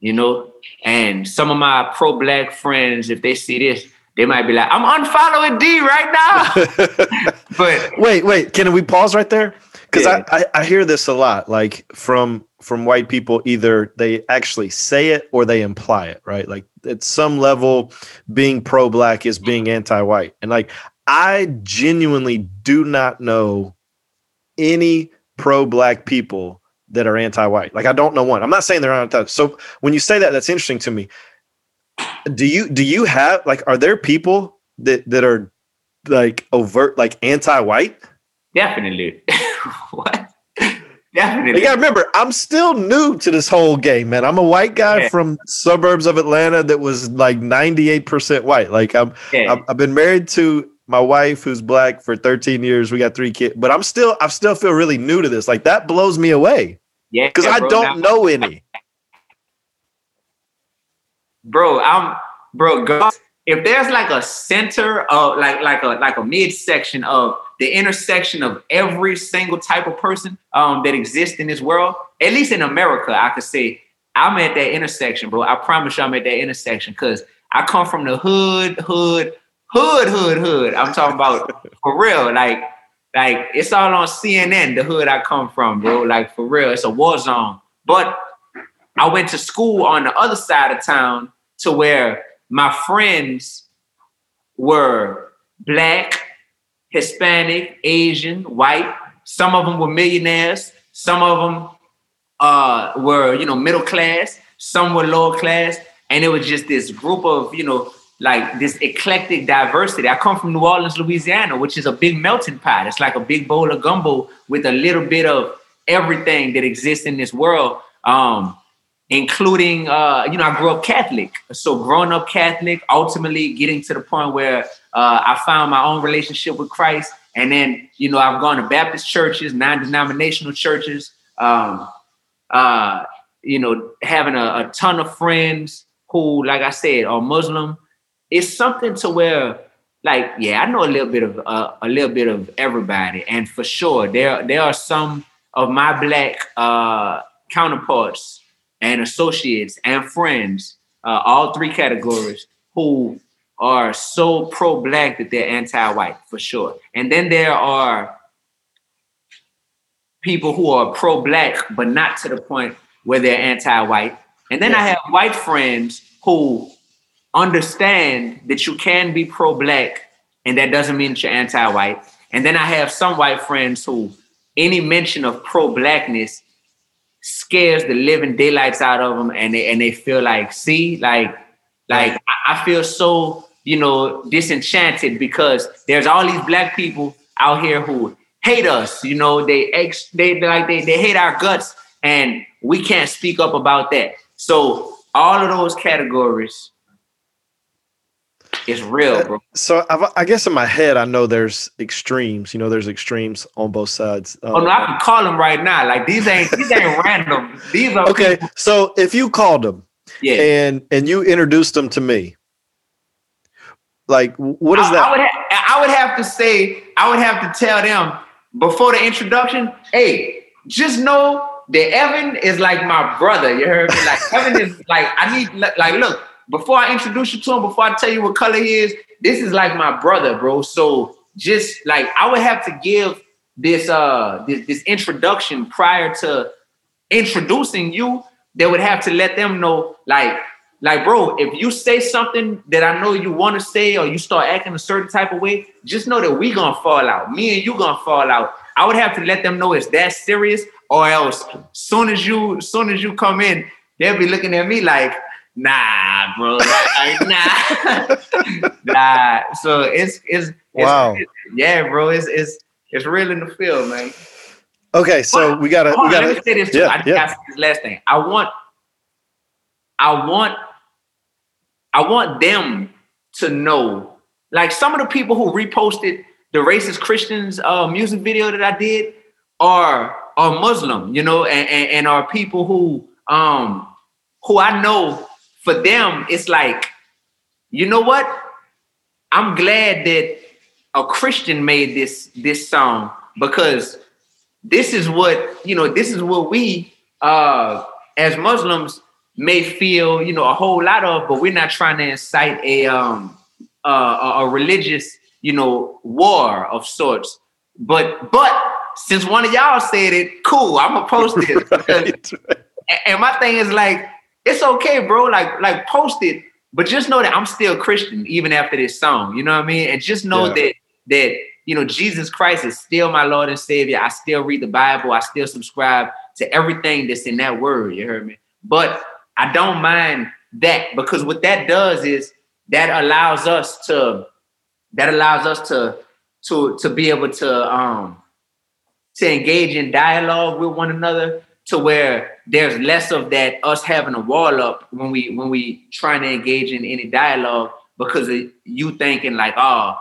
Speaker 2: you know? And some of my pro black friends, if they see this, they might be like, I'm unfollowing D right now.
Speaker 1: but wait, wait, can we pause right there? Because yeah. I, I, I hear this a lot, like from from white people, either they actually say it or they imply it, right? Like at some level, being pro black is being anti white. And like I genuinely do not know any pro black people that are anti white. Like I don't know one. I'm not saying they're anti. So when you say that, that's interesting to me. Do you do you have like are there people that that are like overt like anti white?
Speaker 2: Definitely. what? Definitely.
Speaker 1: You gotta remember, I'm still new to this whole game, man. I'm a white guy yeah. from suburbs of Atlanta that was like 98% white. Like I'm, yeah. I've, I've been married to my wife who's black for 13 years we got three kids but i'm still i still feel really new to this like that blows me away
Speaker 2: Yeah,
Speaker 1: Because I
Speaker 2: bro,
Speaker 1: don't
Speaker 2: now-
Speaker 1: know any.
Speaker 2: bro. I'm bro. God, if there's like a center of like like a like a midsection of the intersection of every single type of person um that exists in this world, at least in America, I could say I'm at that intersection, bro. I promise you, I'm at that intersection because I come from the hood, hood, hood, hood, hood. I'm talking about for real, like. Like it's all on CNN, the hood I come from, bro. Like for real, it's a war zone. But I went to school on the other side of town to where my friends were black, Hispanic, Asian, white. Some of them were millionaires. Some of them uh, were, you know, middle class. Some were lower class. And it was just this group of, you know, like this eclectic diversity. I come from New Orleans, Louisiana, which is a big melting pot. It's like a big bowl of gumbo with a little bit of everything that exists in this world. Um, including uh, you know, I grew up Catholic. So growing up Catholic, ultimately getting to the point where uh, I found my own relationship with Christ. And then, you know, I've gone to Baptist churches, non-denominational churches, um, uh, you know, having a, a ton of friends who, like I said, are Muslim. It's something to where, like, yeah, I know a little bit of uh, a little bit of everybody, and for sure, there there are some of my black uh, counterparts and associates and friends, uh, all three categories, who are so pro-black that they're anti-white for sure. And then there are people who are pro-black, but not to the point where they're anti-white. And then I have white friends who understand that you can be pro-black, and that doesn't mean that you're anti-white. And then I have some white friends who any mention of pro-blackness scares the living daylights out of them, and they and they feel like, see, like, like I- feel so you know disenchanted because there's all these black people out here who hate us. You know, they ex they like they they hate our guts, and we can't speak up about that. So all of those categories is real, uh, bro.
Speaker 1: So I've, I guess in my head, I know there's extremes. You know, there's extremes on both sides.
Speaker 2: Oh no, uh, I can call them right now. Like these ain't these ain't random. These are
Speaker 1: okay, so if you called them
Speaker 2: yeah.
Speaker 1: and and you introduced them to me, like what is
Speaker 2: I,
Speaker 1: that?
Speaker 2: I would, ha- I would have to say, I would have to tell them before the introduction, hey, just know that Evan is like my brother. You heard me? Like Evan is like, I need, like, look, before I introduce you to him, before I tell you what color he is, this is like my brother, bro. So just like, I would have to give this, uh, this, this introduction prior to introducing you. They would have to let them know, like, like, bro, if you say something that I know you want to say, or you start acting a certain type of way, just know that we gonna fall out. Me and you gonna fall out. I would have to let them know it's that serious, or else soon as you soon as you come in, they'll be looking at me like, nah, bro, like, nah, nah. So it's it's, it's
Speaker 1: Wow.
Speaker 2: yeah, bro, it's it's it's real in the field, man.
Speaker 1: Okay, so we gotta
Speaker 2: Hold
Speaker 1: we
Speaker 2: on, let me say this too.
Speaker 1: yeah,
Speaker 2: I
Speaker 1: yeah.
Speaker 2: gotta this last thing. I want, I want, I want them to know, like some of the people who reposted the racist Christians uh, music video that I did are are Muslim, you know, and, and, and are people who um who I know for them it's like, you know what? I'm glad that a Christian made this this song because this is what you know this is what we uh as muslims may feel you know a whole lot of but we're not trying to incite a um uh, a, a religious you know war of sorts. But but since one of y'all said it cool i'm gonna post it. Because a- and my thing is like it's okay bro like like post it but just know that i'm still christian even after this song you know what i mean? And just know
Speaker 1: Yeah.
Speaker 2: that that you know jesus christ is still my lord and savior. I still read the bible. I still subscribe to everything that's in that word you heard me? But i don't mind that because what that does is that allows us to that allows us to to to be able to um to engage in dialogue with one another to where there's less of that us having a wall up when we when we trying to engage in any dialogue because of you thinking like oh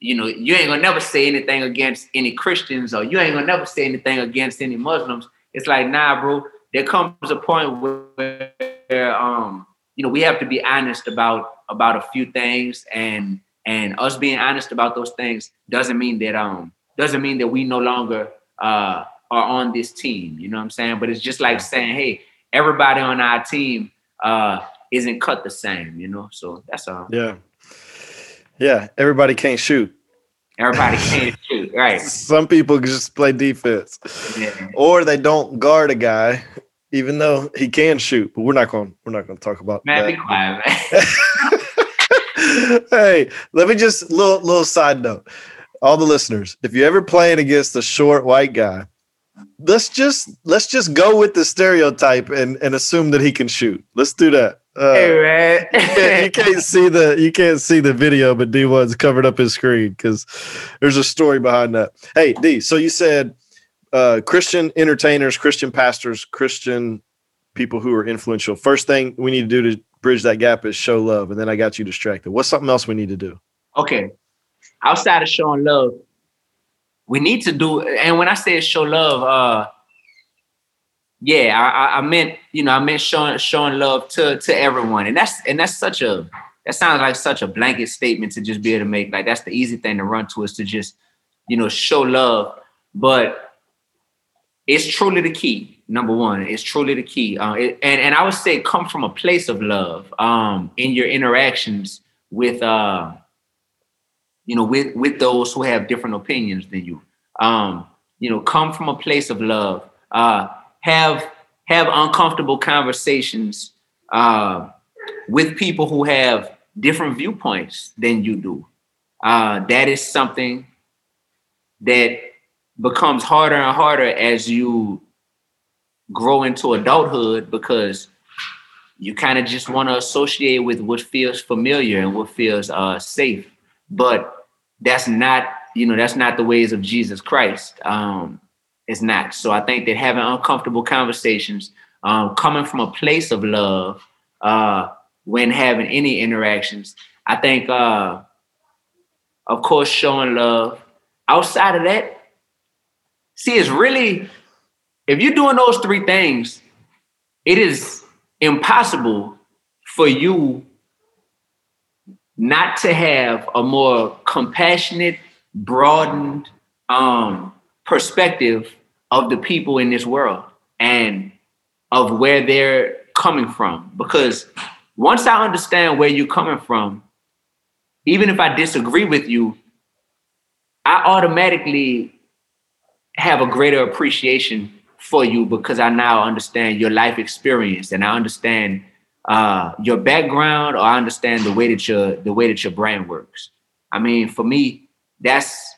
Speaker 2: you know you ain't gonna never say anything against any christians or you ain't gonna never say anything against any muslims. It's like nah bro there comes a point where um, you know we have to be honest about about a few things, and and us being honest about those things doesn't mean that um doesn't mean that we no longer uh are on this team. You know what I'm saying? But it's just like saying, hey, everybody on our team uh isn't cut the same. You know, so that's all.
Speaker 1: Yeah, yeah. Everybody can't shoot.
Speaker 2: Everybody can't shoot, right?
Speaker 1: Some people just play defense, yeah. or they don't guard a guy, even though he can shoot. But we're not going. We're not going to talk about
Speaker 2: man,
Speaker 1: that.
Speaker 2: Be quiet,
Speaker 1: man. hey, let me just little little side note. All the listeners, if you ever playing against a short white guy, let's just let's just go with the stereotype and and assume that he can shoot. Let's do that.
Speaker 2: Uh, hey man,
Speaker 1: you, can't, you, can't, see the you can't see the video, but Dee-1's covered up his screen because there's a story behind that. Hey D, so you said uh, Christian entertainers, Christian pastors, Christian people who are influential. First thing we need to do to bridge that gap is show love, and then I got you distracted. What's something else we need to do?
Speaker 2: Okay, outside of showing love, we need to do. And when I say show love, uh, yeah, I, I meant you know I meant showing showing love to to everyone, and that's and that's such a that sounds like such a blanket statement to just be able to make. Like that's the easy thing to run to is to just you know show love, but it's truly the key. Number one, it's truly the key, uh, it, and and I would say come from a place of love um, in your interactions with uh, you know with with those who have different opinions than you. Um, you know, come from a place of love. Uh, have have uncomfortable conversations uh, with people who have different viewpoints than you do. Uh, that is something that becomes harder and harder as you grow into adulthood because you kind of just want to associate with what feels familiar and what feels uh, safe. But that's not, you know, that's not the ways of Jesus Christ. Um, is not. So I think that having uncomfortable conversations, um, coming from a place of love, uh, when having any interactions, I think, uh, of course, showing love. Outside of that, see, it's really, if you're doing those three things, it is impossible for you not to have a more compassionate, broadened, um, perspective of the people in this world and of where they're coming from. Because once I understand where you're coming from, even if I disagree with you, I automatically have a greater appreciation for you because I now understand your life experience and I understand uh, your background or I understand the way that your the way that your brain works. I mean, for me, that's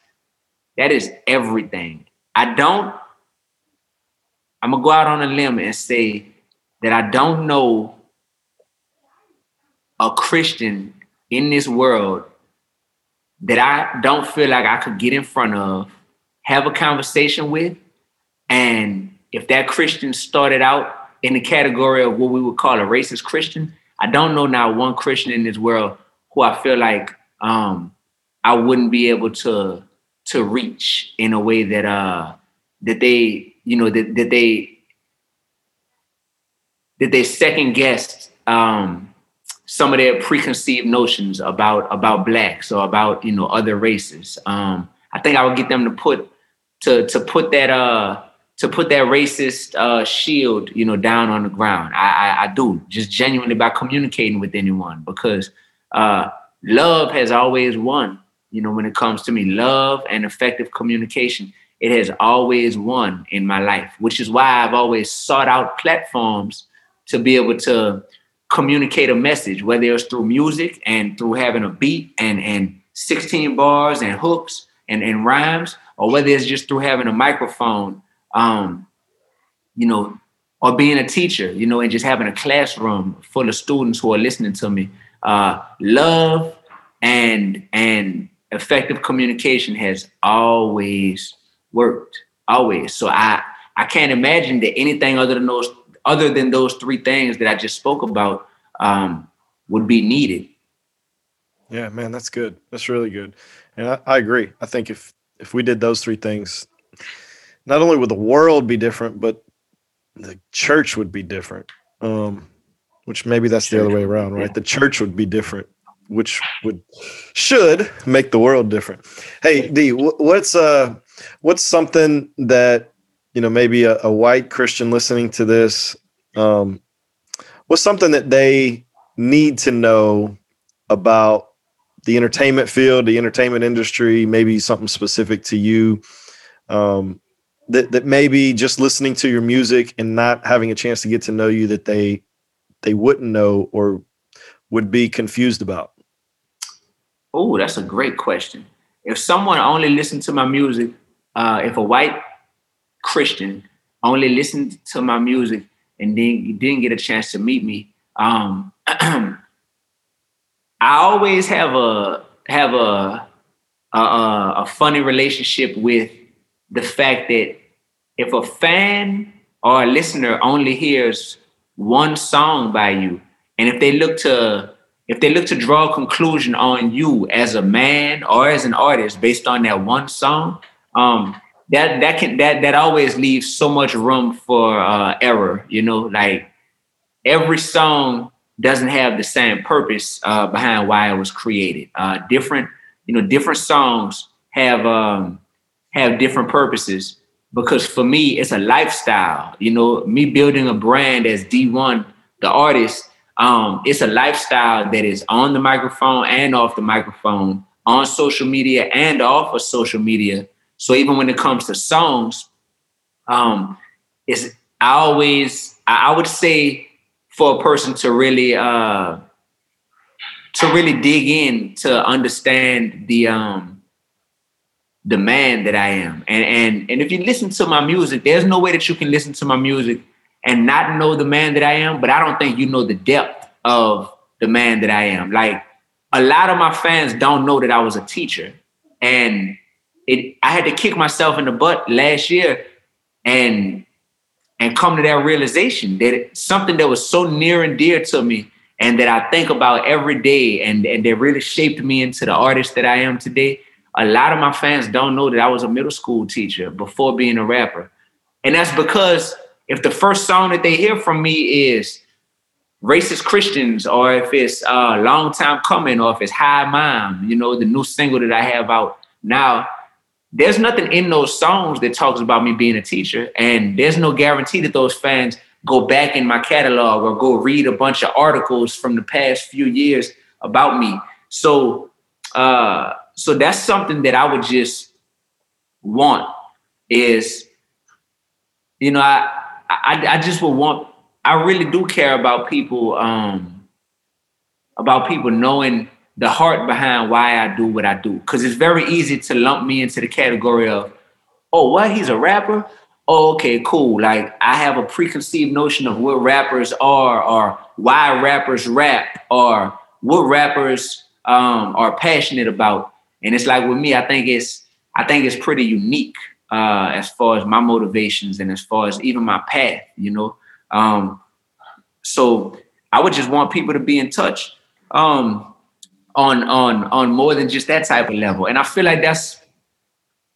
Speaker 2: that is everything. I don't, I'm gonna go out on a limb and say that I don't know a Christian in this world that I don't feel like I could get in front of, have a conversation with, and if that Christian started out in the category of what we would call a racist Christian, I don't know now one Christian in this world who I feel like um, I wouldn't be able to to reach in a way that uh that they you know that, that they that they second guessed um some of their preconceived notions about about blacks or about you know other races. Um i think i would get them to put to to put that uh to put that racist uh shield you know down on the ground. I i, I do just genuinely by communicating with anyone because uh love has always won you know, when it comes to me, love and effective communication, it has always won in my life, which is why I've always sought out platforms to be able to communicate a message, whether it's through music and through having a beat and, and 16 bars and hooks and, and rhymes, or whether it's just through having a microphone, um, you know, or being a teacher, you know, and just having a classroom full of students who are listening to me. Uh, love and and effective communication has always worked, always. So I I can't imagine that anything other than those other than those three things that I just spoke about um, would be needed.
Speaker 1: Yeah, man, that's good. That's really good, and I, I agree. I think if if we did those three things, not only would the world be different, but the church would be different. Um, which maybe that's the other way around, right? The church would be different, which would should make the world different. Hey, D, what's uh what's something that you know maybe a, a white Christian listening to this um what's something that they need to know about the entertainment field, the entertainment industry, maybe something specific to you um that that maybe just listening to your music and not having a chance to get to know you that they they wouldn't know or would be confused about?
Speaker 2: Oh, that's a great question. If someone only listened to my music, uh, if a white Christian only listened to my music and then didn't get a chance to meet me, um, I always have a have a, a a funny relationship with the fact that if a fan or a listener only hears one song by you. And if they look to if they look to draw a conclusion on you as a man or as an artist based on that one song, um, that that can that that always leaves so much room for uh, error. You know, like every song doesn't have the same purpose uh, behind why it was created. Uh, different, you know, different songs have um, have different purposes. Because for me it's a lifestyle. You know me building a brand as Dee-1 the artist um, it's a lifestyle that is on the microphone and off the microphone on social media and off of social media. So even when it comes to songs um, it's I always i would say for a person to really uh, to really dig in to understand the um, the man that I am. And and and if you listen to my music, there's no way that you can listen to my music and not know the man that I am, but I don't think you know the depth of the man that I am. Like a lot of my fans don't know that I was a teacher. And it I had to kick myself in the butt last year and and come to that realization that something that was so near and dear to me and that I think about every day and, and that really shaped me into the artist that I am today a lot of my fans don't know that I was a middle school teacher before being a rapper. And that's because if the first song that they hear from me is racist Christians, or if it's uh, long time coming, or if it's Hi Mom, you know, the new single that I have out now, there's nothing in those songs that talks about me being a teacher. And there's no guarantee that those fans go back in my catalog or go read a bunch of articles from the past few years about me. So uh so that's something that I would just want is, you know, I I, I just would want. I really do care about people, um, about people knowing the heart behind why I do what I do. Because it's very easy to lump me into the category of, oh, what? He's a rapper? Oh, okay, cool. Like I have a preconceived notion of what rappers are, or why rappers rap, or what rappers um, are passionate about. And it's like with me, I think it's I think it's pretty unique uh, as far as my motivations and as far as even my path, you know. Um, so I would just want people to be in touch um, on on on more than just that type of level. And I feel like that's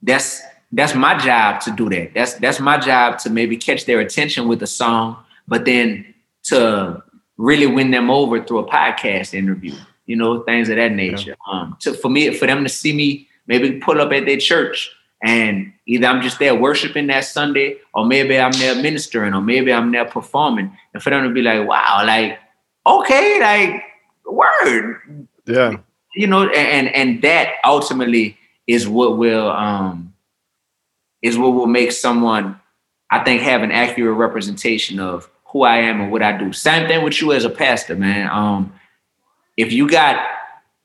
Speaker 2: that's that's my job to do that. That's that's my job to maybe catch their attention with a song, but then to really win them over through a podcast interview you know, things of that nature. Yeah. Um, to for me, for them to see me maybe pull up at their church and either I'm just there worshiping that Sunday, or maybe I'm there ministering, or maybe I'm there performing, and for them to be like, wow, like, okay, like, word.
Speaker 1: Yeah.
Speaker 2: You know, and and that ultimately is what will um is what will make someone, I think, have an accurate representation of who I am and what I do. Same thing with you as a pastor, man. Um, if you got,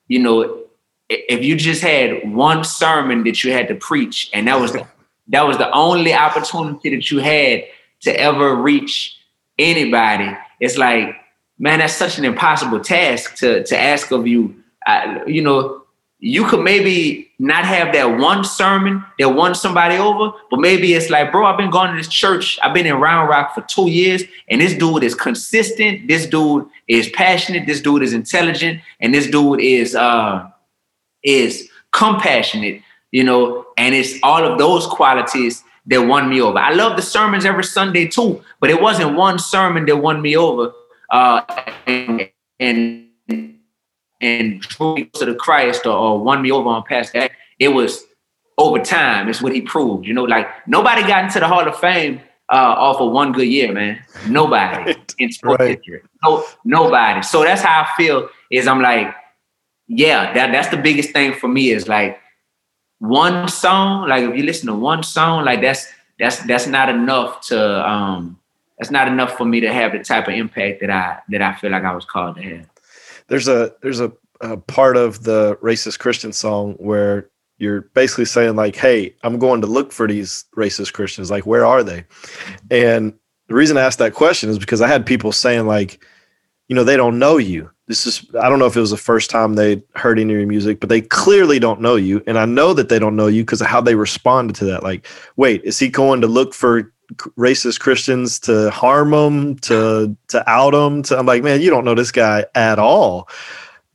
Speaker 2: you know, if you just had one sermon that you had to preach, and that was the, that was the only opportunity that you had to ever reach anybody, it's like, man, that's such an impossible task to to ask of you. Uh, you know, you could maybe not have that one sermon that won somebody over, but maybe it's like, bro, I've been going to this church. I've been in Round Rock for two years, and this dude is consistent. This dude is passionate. This dude is intelligent, and this dude is uh is compassionate. You know, and it's all of those qualities that won me over. I love the sermons every Sunday too, but it wasn't one sermon that won me over. Uh, and and and drew me to the Christ or, or won me over on past that. It was over time. It's what he proved. You know, like nobody got into the Hall of Fame uh, off of one good year, man. Nobody right. in sports right. history. No, nobody. So that's how I feel. Is I'm like, yeah, that that's the biggest thing for me. Is like one song. Like if you listen to one song, like that's that's that's not enough to um that's not enough for me to have the type of impact that I that I feel like I was called to have.
Speaker 1: There's a there's a, a part of the racist Christian song where you're basically saying like, "Hey, I'm going to look for these racist Christians. Like, where are they?" And the reason I asked that question is because I had people saying like, you know, they don't know you. This is I don't know if it was the first time they heard any of your music, but they clearly don't know you, and I know that they don't know you because of how they responded to that. Like, wait, is he going to look for racist Christians to harm them, to to out them? To I'm like, man, you don't know this guy at all,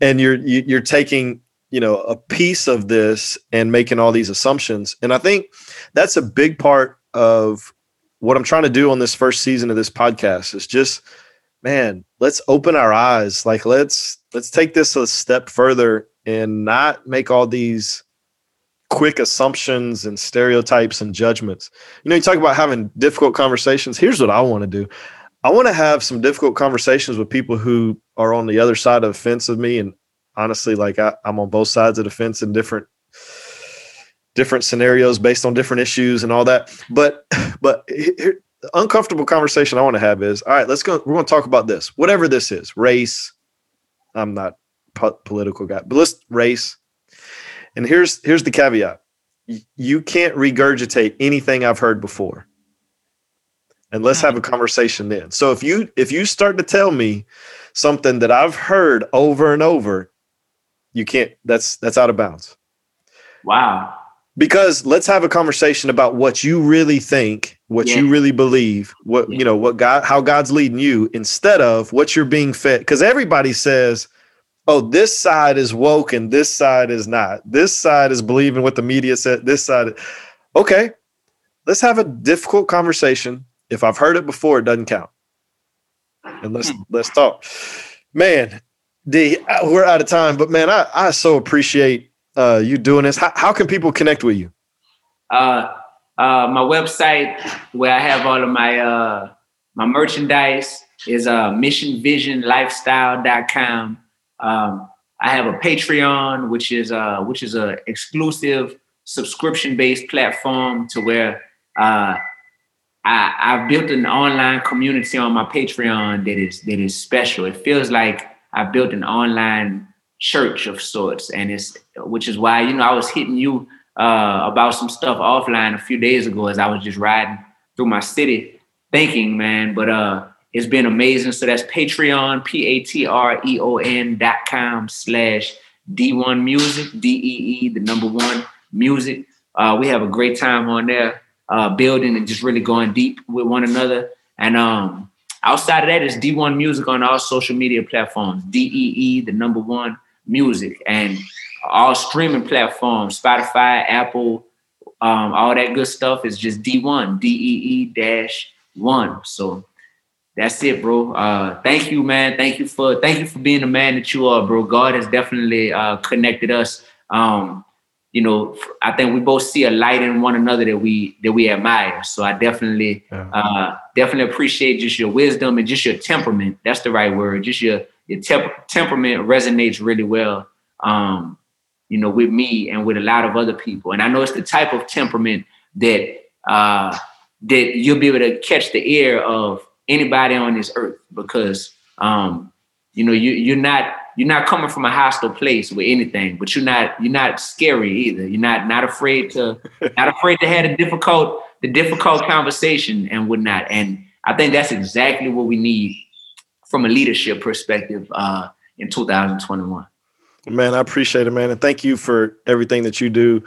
Speaker 1: and you're you, are you are taking you know a piece of this and making all these assumptions. And i think that's a big part of what i'm trying to do on this first season of this podcast is just man let's open our eyes. Like let's let's take this a step further and not make all these quick assumptions and stereotypes and judgments. You know you talk about having difficult conversations. Here's what i want to do. I want to have some difficult conversations with people who are on the other side of the fence of me and honestly like I, i'm on both sides of the fence in different different scenarios based on different issues and all that. But but here, the uncomfortable conversation i want to have is all right let's go we're going to talk about this. Whatever this is race. I'm not po- political guy but let's race and here's here's the caveat you can't regurgitate anything i've heard before and let's have a mm. conversation then so if you if you start to tell me something that i've heard over and over you can't. That's that's out of bounds.
Speaker 2: Wow.
Speaker 1: Because let's have a conversation about what you really think, what yeah. you really believe, what yeah. you know, what God, how God's leading you, instead of what you're being fed. Because everybody says, "Oh, this side is woke and this side is not. This side is believing what the media said. This side." Okay, let's have a difficult conversation. If I've heard it before, it doesn't count. And let's hmm. let's talk. Man, D, we're out of time, but man, I, I so appreciate uh, you doing this. How, how can people connect with you?
Speaker 2: Uh, uh, my website where I have all of my uh, my merchandise is uh, missionvisionlifestyle.com. Um, I have a Patreon, which is uh, which is a exclusive subscription based platform to where uh, I, I've built an online community on my Patreon that is that is special. It feels like I built an online church of sorts, and it's which is why you know I was hitting you uh, about some stuff offline a few days ago as I was just riding through my city, thinking, man. But uh, it's been amazing. So that's Patreon, P A T R E O N dot com slash D1 Music, D E E, the number one music. Uh, we have a great time on there, uh, building and just really going deep with one another. And um, Outside of that, it's D1 Music on all social media platforms. D E E, the number one music, and all streaming platforms, Spotify, Apple, um, all that good stuff is just Dee-1, D E E dash one. So that's it, bro. Uh, thank you, man. Thank you for thank you for being the man that you are, bro. God has definitely uh, connected us. Um, you know, I think we both see a light in one another that we that we admire. So I definitely yeah. uh definitely appreciate just your wisdom and just your temperament. That's the right word. Just your your temp- temperament resonates really well. Um, you know, with me and with a lot of other people. And I know it's the type of temperament that uh that you'll be able to catch the ear of anybody on this earth because um, you know, you you're not you're not coming from a hostile place with anything, but you're not you're not scary either. You're not not afraid to not afraid to have a difficult the difficult conversation and whatnot. And I think that's exactly what we need from a leadership perspective uh, in 2021.
Speaker 1: Man, I appreciate it, man, and thank you for everything that you do.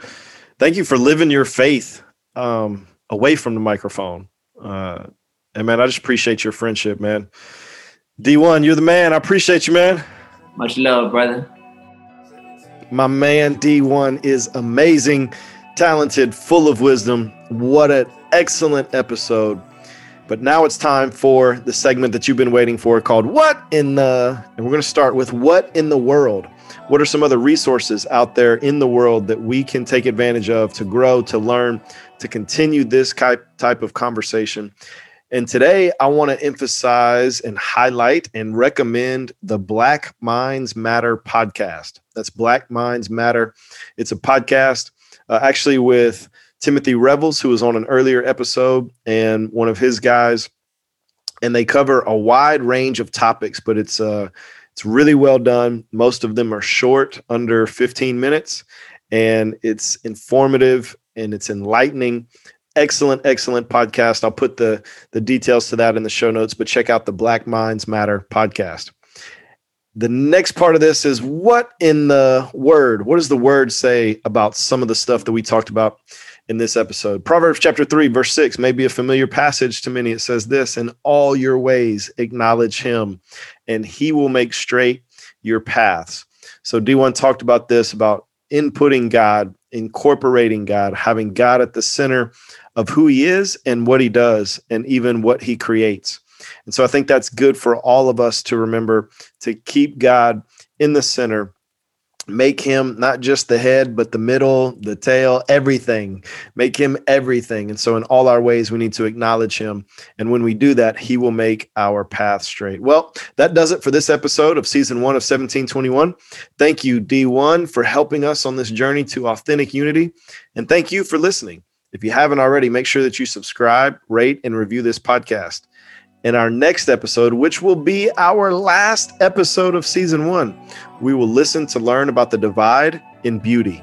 Speaker 1: Thank you for living your faith um, away from the microphone. Uh, and man, I just appreciate your friendship, man. Dee-1, you're the man. I appreciate you, man.
Speaker 2: Much love, brother.
Speaker 1: My man Dee-1 is amazing, talented, full of wisdom. What an excellent episode. But now it's time for the segment that you've been waiting for called What in the. And we're going to start with What in the World? What are some other resources out there in the world that we can take advantage of to grow, to learn, to continue this type of conversation? And today I want to emphasize and highlight and recommend the Black Minds Matter podcast. That's Black Minds Matter. It's a podcast uh, actually with Timothy Revels, who was on an earlier episode, and one of his guys. And they cover a wide range of topics, but it's uh, it's really well done. Most of them are short, under 15 minutes, and it's informative and it's enlightening. Excellent, excellent podcast. I'll put the the details to that in the show notes, but check out the Black Minds Matter podcast. The next part of this is what in the word? What does the word say about some of the stuff that we talked about in this episode? Proverbs chapter 3, verse 6 may be a familiar passage to many. It says this In all your ways, acknowledge him, and he will make straight your paths. So, Dee-1 talked about this about inputting God, incorporating God, having God at the center of who he is and what he does, and even what he creates. And so I think that's good for all of us to remember to keep God in the center make him not just the head but the middle the tail everything. Make him everything. And so in all our ways we need to acknowledge him. And when we do that he will make our path straight. Well that does it for this episode of season one of 1721 thank you Dee-1 for helping us on this journey to authentic unity. And thank you for listening if you haven't already make sure that you subscribe rate and review this podcast in our next episode, which will be our last episode of season one, we will listen to learn about the divide in beauty.